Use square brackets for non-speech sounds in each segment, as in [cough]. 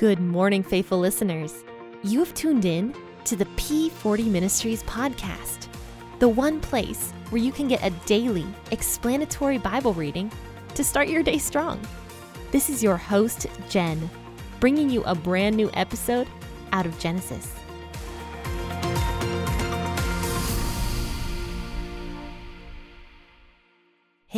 Good morning, faithful listeners. You have tuned in to the P40 Ministries podcast, the one place where you can get a daily explanatory Bible reading to start your day strong. This is your host, Jen, bringing you a brand new episode out of Genesis.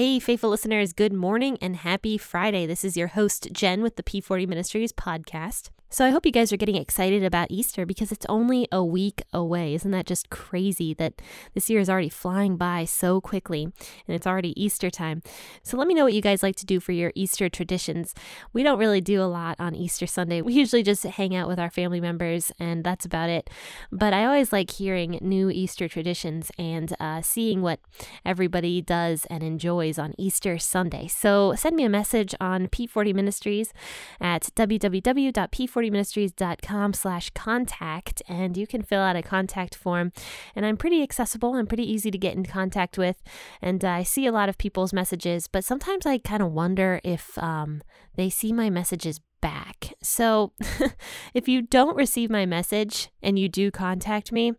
Hey, faithful listeners, good morning and happy Friday. This is your host, Jen, with the P40 Ministries podcast. So I hope you guys are getting excited about Easter because it's only a week away. Isn't that just crazy that this year is already flying by so quickly and it's already Easter time? So let me know what you guys like to do for your Easter traditions. We don't really do a lot on Easter Sunday. We usually just hang out with our family members and that's about it. But I always like hearing new Easter traditions and uh, seeing what everybody does and enjoys on Easter Sunday. So send me a message on P40 Ministries at www.p40 40ministries.com slash contact and you can fill out a contact form and i'm pretty accessible i'm pretty easy to get in contact with and uh, i see a lot of people's messages but sometimes i kind of wonder if um, they see my messages back. So, [laughs] if you don't receive my message and you do contact me,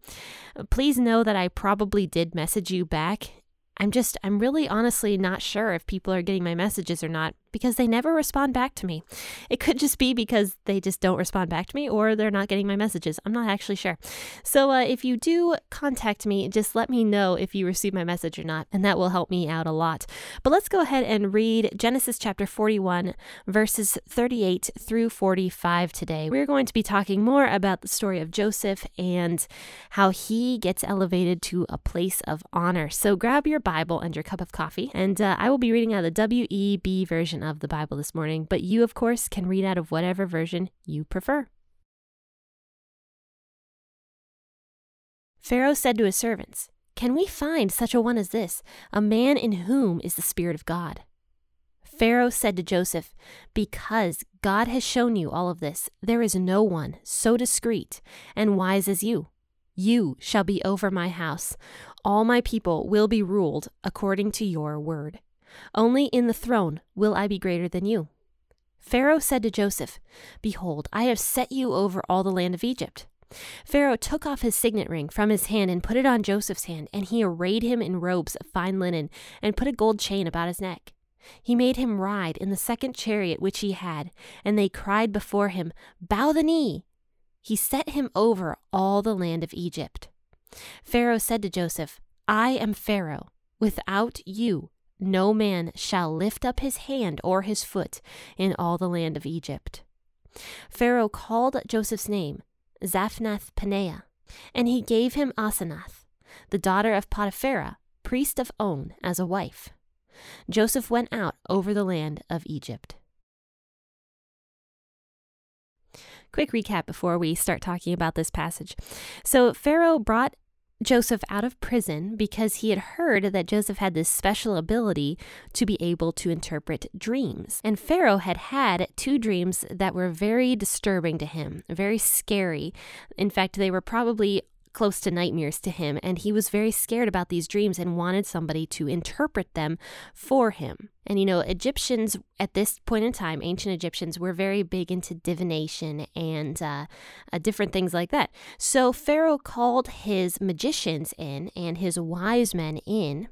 please know that I probably did message you back. I'm just, I'm really honestly not sure if people are getting my messages or not because they never respond back to me. It could just be because they just don't respond back to me or they're not getting my messages. I'm not actually sure. So uh, if you do contact me, just let me know if you receive my message or not, and that will help me out a lot. But let's go ahead and read Genesis chapter 41, verses 38 through 45 today. We're going to be talking more about the story of Joseph and how he gets elevated to a place of honor. So grab your Bible and your cup of coffee, and uh, I will be reading out of the WEB version of the Bible this morning, but you, of course, can read out of whatever version you prefer. Pharaoh said to his servants, Can we find such a one as this, a man in whom is the Spirit of God? Pharaoh said to Joseph, Because God has shown you all of this, there is no one so discreet and wise as you. You shall be over my house. All my people will be ruled according to your word. Only in the throne will I be greater than you. Pharaoh said to Joseph, Behold, I have set you over all the land of Egypt. Pharaoh took off his signet ring from his hand and put it on Joseph's hand, and he arrayed him in robes of fine linen and put a gold chain about his neck. He made him ride in the second chariot which he had, and they cried before him, Bow the knee! He set him over all the land of Egypt. Pharaoh said to Joseph, I am Pharaoh. Without you, no man shall lift up his hand or his foot in all the land of Egypt. Pharaoh called Joseph's name Zaphnath Paneah, and he gave him Asenath, the daughter of Potiphera, priest of On, as a wife. Joseph went out over the land of Egypt. Quick recap before we start talking about this passage. So, Pharaoh brought Joseph out of prison because he had heard that Joseph had this special ability to be able to interpret dreams. And Pharaoh had had two dreams that were very disturbing to him, very scary. In fact, they were probably close to nightmares to him, and he was very scared about these dreams and wanted somebody to interpret them for him. And you know, Egyptians at this point in time, ancient Egyptians, were very big into divination and uh, uh, different things like that. So Pharaoh called his magicians in and his wise men in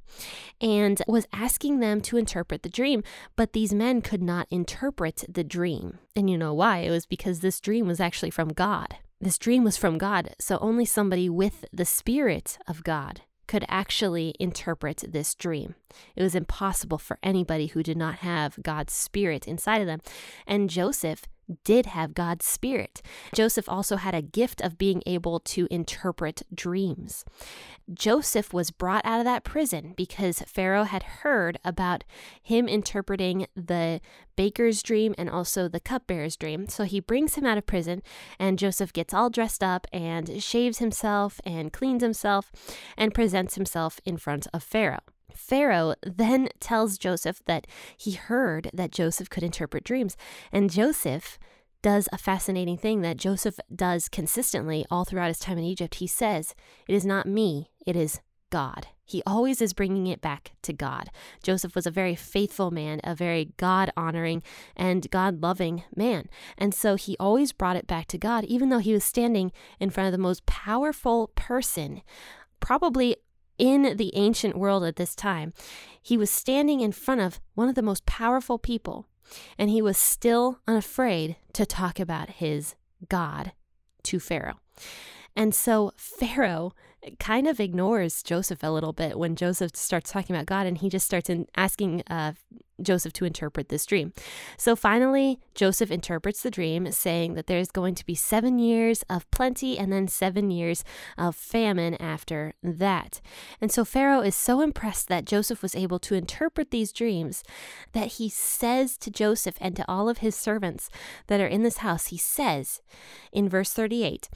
and was asking them to interpret the dream. But these men could not interpret the dream. And you know why? It was because this dream was actually from God. This dream was from God, so only somebody with the Spirit of God could actually interpret this dream. It was impossible for anybody who did not have God's Spirit inside of them. And Joseph did have God's Spirit. Joseph also had a gift of being able to interpret dreams. Joseph was brought out of that prison because Pharaoh had heard about him interpreting the baker's dream and also the cupbearer's dream. So he brings him out of prison, and Joseph gets all dressed up and shaves himself and cleans himself and presents himself in front of Pharaoh. Pharaoh then tells Joseph that he heard that Joseph could interpret dreams. And Joseph does a fascinating thing that Joseph does consistently all throughout his time in Egypt. He says, It is not me, it is God. He always is bringing it back to God. Joseph was a very faithful man, a very God honoring and God loving man. And so he always brought it back to God, even though he was standing in front of the most powerful person, probably in the ancient world at this time. He was standing in front of one of the most powerful people, and he was still unafraid to talk about his God to Pharaoh. And so Pharaoh kind of ignores Joseph a little bit when Joseph starts talking about God and he just starts in asking uh, Joseph to interpret this dream. So finally, Joseph interprets the dream, saying that there's going to be seven years of plenty and then seven years of famine after that. And so Pharaoh is so impressed that Joseph was able to interpret these dreams that he says to Joseph and to all of his servants that are in this house, he says in verse 38,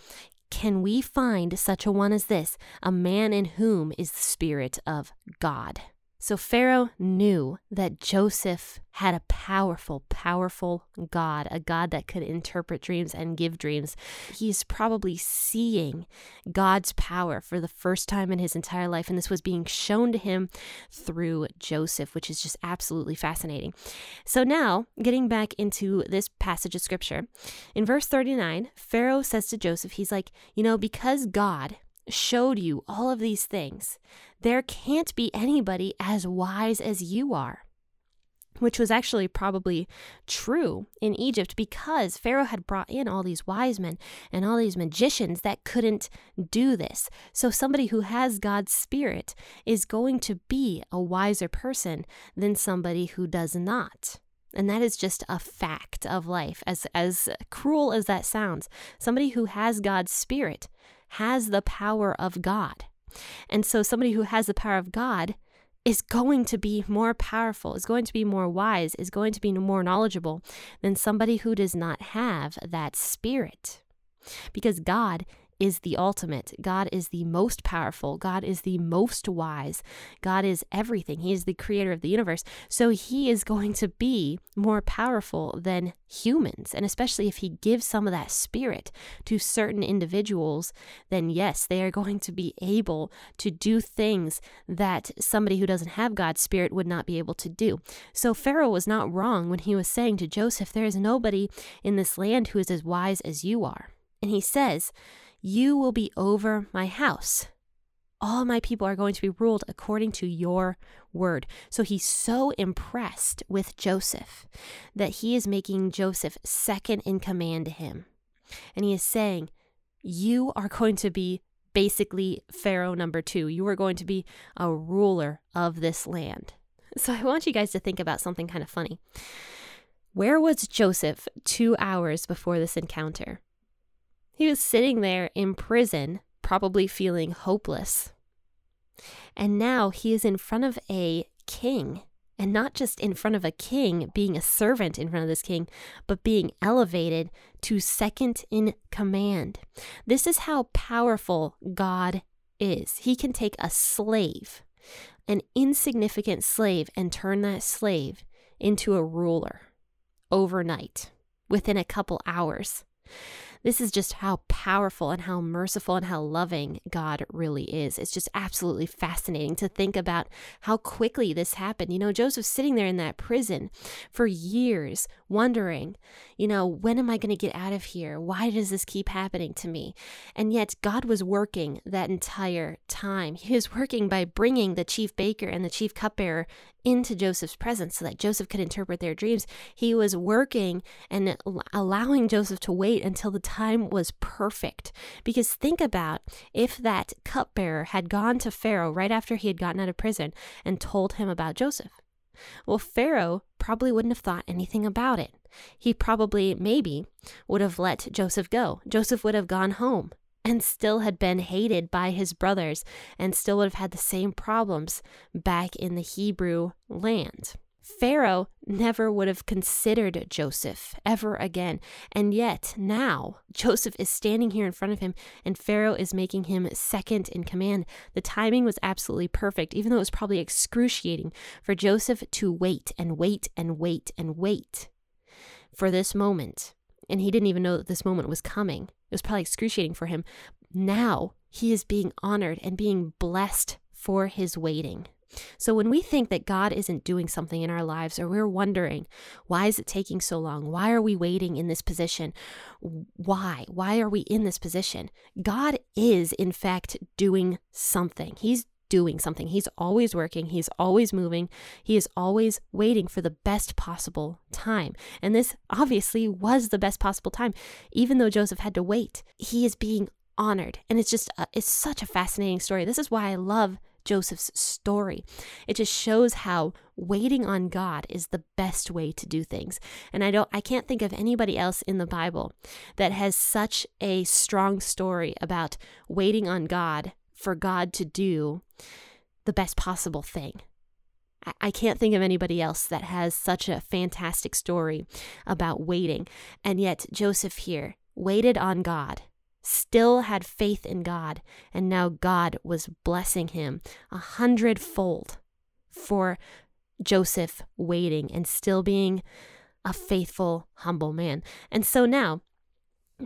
can we find such a one as this, a man in whom is the Spirit of God? So Pharaoh knew that Joseph had a powerful, powerful God, a God that could interpret dreams and give dreams. He's probably seeing God's power for the first time in his entire life, and this was being shown to him through Joseph, which is just absolutely fascinating. So now, getting back into this passage of scripture, in verse 39, Pharaoh says to Joseph, he's like, you know, because God showed you all of these things, there can't be anybody as wise as you are. Which was actually probably true in Egypt because Pharaoh had brought in all these wise men and all these magicians that couldn't do this. So, somebody who has God's Spirit is going to be a wiser person than somebody who does not. And that is just a fact of life, as, as cruel as that sounds. Somebody who has God's Spirit has the power of God. And so somebody who has the power of God is going to be more powerful, is going to be more wise, is going to be more knowledgeable than somebody who does not have that spirit. Because God is the ultimate. God is the most powerful. God is the most wise. God is everything. He is the creator of the universe. So he is going to be more powerful than humans. And especially if he gives some of that spirit to certain individuals, then yes, they are going to be able to do things that somebody who doesn't have God's spirit would not be able to do. So Pharaoh was not wrong when he was saying to Joseph, There is nobody in this land who is as wise as you are. And he says, you will be over my house. All my people are going to be ruled according to your word. So he's so impressed with Joseph that he is making Joseph second in command to him. And he is saying, You are going to be basically Pharaoh number two. You are going to be a ruler of this land. [laughs] So I want you guys to think about something kind of funny. Where was Joseph two hours before this encounter? He was sitting there in prison, probably feeling hopeless. And now he is in front of a king, and not just in front of a king, being a servant in front of this king, but being elevated to second in command. This is how powerful God is. He can take a slave, an insignificant slave, and turn that slave into a ruler overnight within a couple hours. This is just how powerful and how merciful and how loving God really is. It's just absolutely fascinating to think about how quickly this happened. You know, Joseph's sitting there in that prison for years, wondering, you know, when am I going to get out of here? Why does this keep happening to me? And yet, God was working that entire time. He was working by bringing the chief baker and the chief cupbearer into Joseph's presence so that Joseph could interpret their dreams. He was working and allowing Joseph to wait until the time was perfect. Because think about if that cupbearer had gone to Pharaoh right after he had gotten out of prison and told him about Joseph. Well, Pharaoh probably wouldn't have thought anything about it. He probably, maybe, would have let Joseph go. Joseph would have gone home and still had been hated by his brothers and still would have had the same problems back in the Hebrew land. Pharaoh never would have considered Joseph ever again. And yet now [laughs] Joseph is standing here in front of him and Pharaoh is making him second in command. The timing was absolutely perfect, even though it was probably excruciating for Joseph to wait and wait and wait and wait for this moment. And he didn't even know that this moment was coming. It was probably excruciating for him. Now he is being honored and being blessed for his waiting. So when we think that God isn't doing something in our lives or we're wondering, why is it taking so long? Why are we waiting in this position? Why? Why are we in this position? God is in fact doing something. He's doing something. He's always working, he's always moving, he is always waiting for the best possible time. And this obviously was the best possible time, even though Joseph had to wait. He is being honored. And it's just, a, it's such a fascinating story. This is why I love Joseph's story. It just shows how waiting on God is the best way to do things. And I don't I can't think of anybody else in the Bible that has such a strong story about waiting on God for God to do the best possible thing. I can't think of anybody else that has such a fantastic story about waiting. And yet, Joseph here waited on God still had faith in God, and now God was blessing him a hundredfold for Joseph waiting and still being a faithful, humble man. And so now,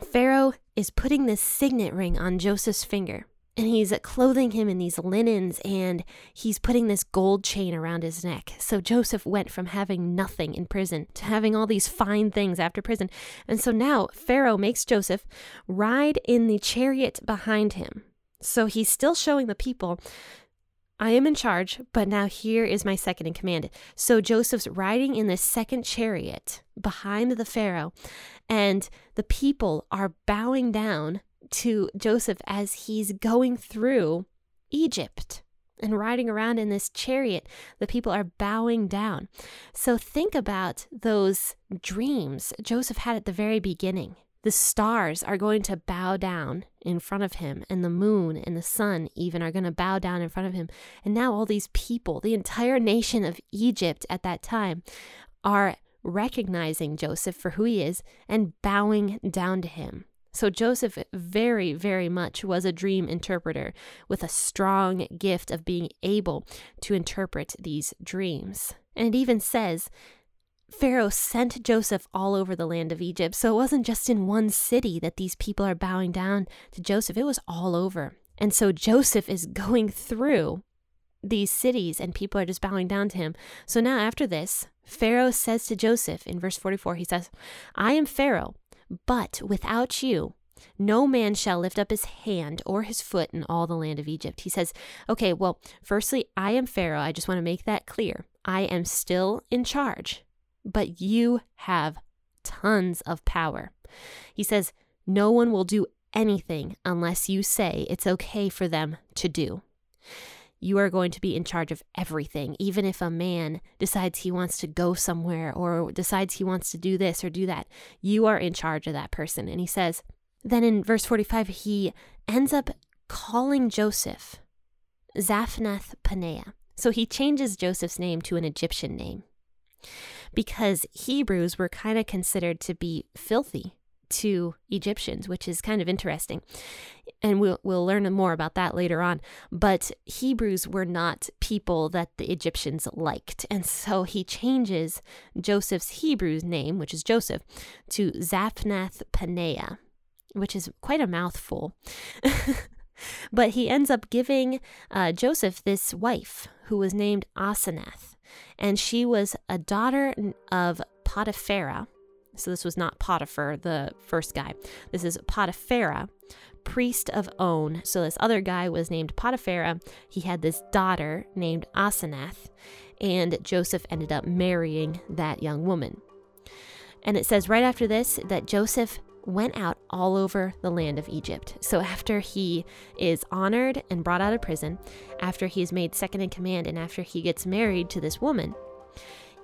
Pharaoh is putting this signet ring on Joseph's finger and he's uh, clothing him in these linens and he's putting this gold chain around his neck. So Joseph went from having nothing in prison to having all these fine things after prison. And so now Pharaoh makes Joseph ride in the chariot behind him. So he's still showing the people I am in charge, but now here is my second in command. So Joseph's riding in the second chariot behind the Pharaoh, and the people are bowing down to Joseph as he's going through Egypt and riding around in this chariot. The people are bowing down. So think about those dreams Joseph had at the very beginning. The stars are going to bow down in front of him, and the moon and the sun even are going to bow down in front of him. And now, all these people, the entire nation of Egypt at that time, are recognizing Joseph for who he is and bowing down to him. So Joseph very, very much was a dream interpreter with a strong gift of being able to interpret these dreams. And it even says, Pharaoh sent Joseph all over the land of Egypt. So it wasn't just in one city that these people are bowing down to Joseph, it was all over. And so Joseph is going through these cities and people are just bowing down to him. So now, after this, Pharaoh says to Joseph in verse 44, he says, I am Pharaoh but without you, no man shall lift up his hand or his foot in all the land of Egypt. He says, okay, well, firstly, I am Pharaoh. I just want to make that clear. I am still in charge, but you have tons of power. He says, no one will do anything unless you say it's okay for them to do you are going to be in charge of everything. Even if a man decides he wants to go somewhere or decides he wants to do this or do that, you are in charge of that person. And he says, then in verse 45, he ends up calling Joseph Zaphnath Paneah. So he changes Joseph's name to an Egyptian name because Hebrews were kind of considered to be filthy to Egyptians, which is kind of interesting. And we'll, we'll learn more about that later on. But Hebrews were not people that the Egyptians liked. And so he changes Joseph's Hebrew name, which is Joseph, to Zaphnath Paneah, which is quite a mouthful. [laughs] but he ends up giving uh, Joseph this wife who was named Asenath. And she was a daughter of Potiphera so this was not Potiphar, the first guy. This is Potiphera, priest of On. So this other guy was named Potiphera. He had this daughter named Asenath, and Joseph ended up marrying that young woman. And it says right after this that Joseph went out all over the land of Egypt. So after he is honored and brought out of prison, after he is made second in command, and after he gets married to this woman,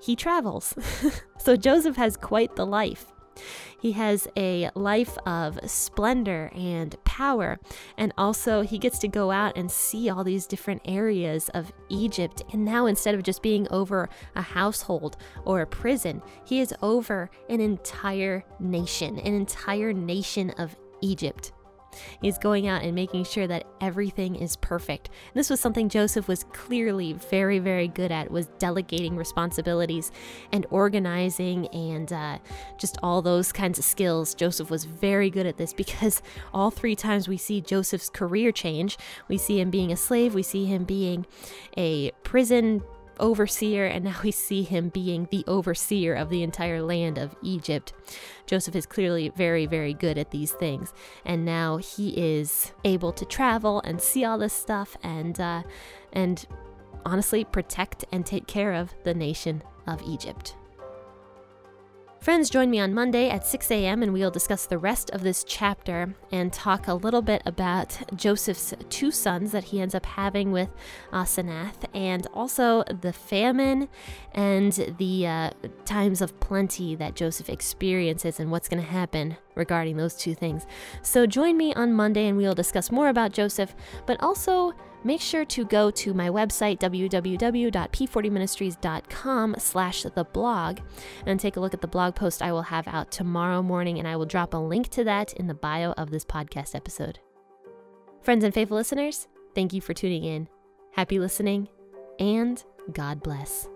he travels. [laughs] so Joseph has quite the life. He has a life of splendor and power, and also he gets to go out and see all these different areas of Egypt. And now, instead of just being over a household or a prison, he is over an entire nation, an entire nation of Egypt. He's going out and making sure that everything is perfect. This was something Joseph was clearly very, very good at was delegating responsibilities and organizing and uh, just all those kinds of skills. Joseph was very good at this because [laughs] all three times we see Joseph's career change, we see him being a slave, we see him being a prison overseer, and now we see him being the overseer of the entire land of Egypt. Joseph is clearly very, very good at these things, and now he is able to travel and see all this stuff and uh, and honestly protect and take care of the nation of Egypt. Friends, join me on Monday at 6 a.m. and we'll discuss the rest of this chapter and talk a little bit about Joseph's two sons that he ends up having with Asenath and also the famine and the uh, times of plenty that Joseph experiences and what's going to happen regarding those two things. So join me on Monday and we'll discuss more about Joseph, but also make sure to go to my website www.p40ministries.com slash the blog and take a look at the blog post i will have out tomorrow morning and i will drop a link to that in the bio of this podcast episode. Friends and faithful listeners thank you for tuning in. Happy listening and god bless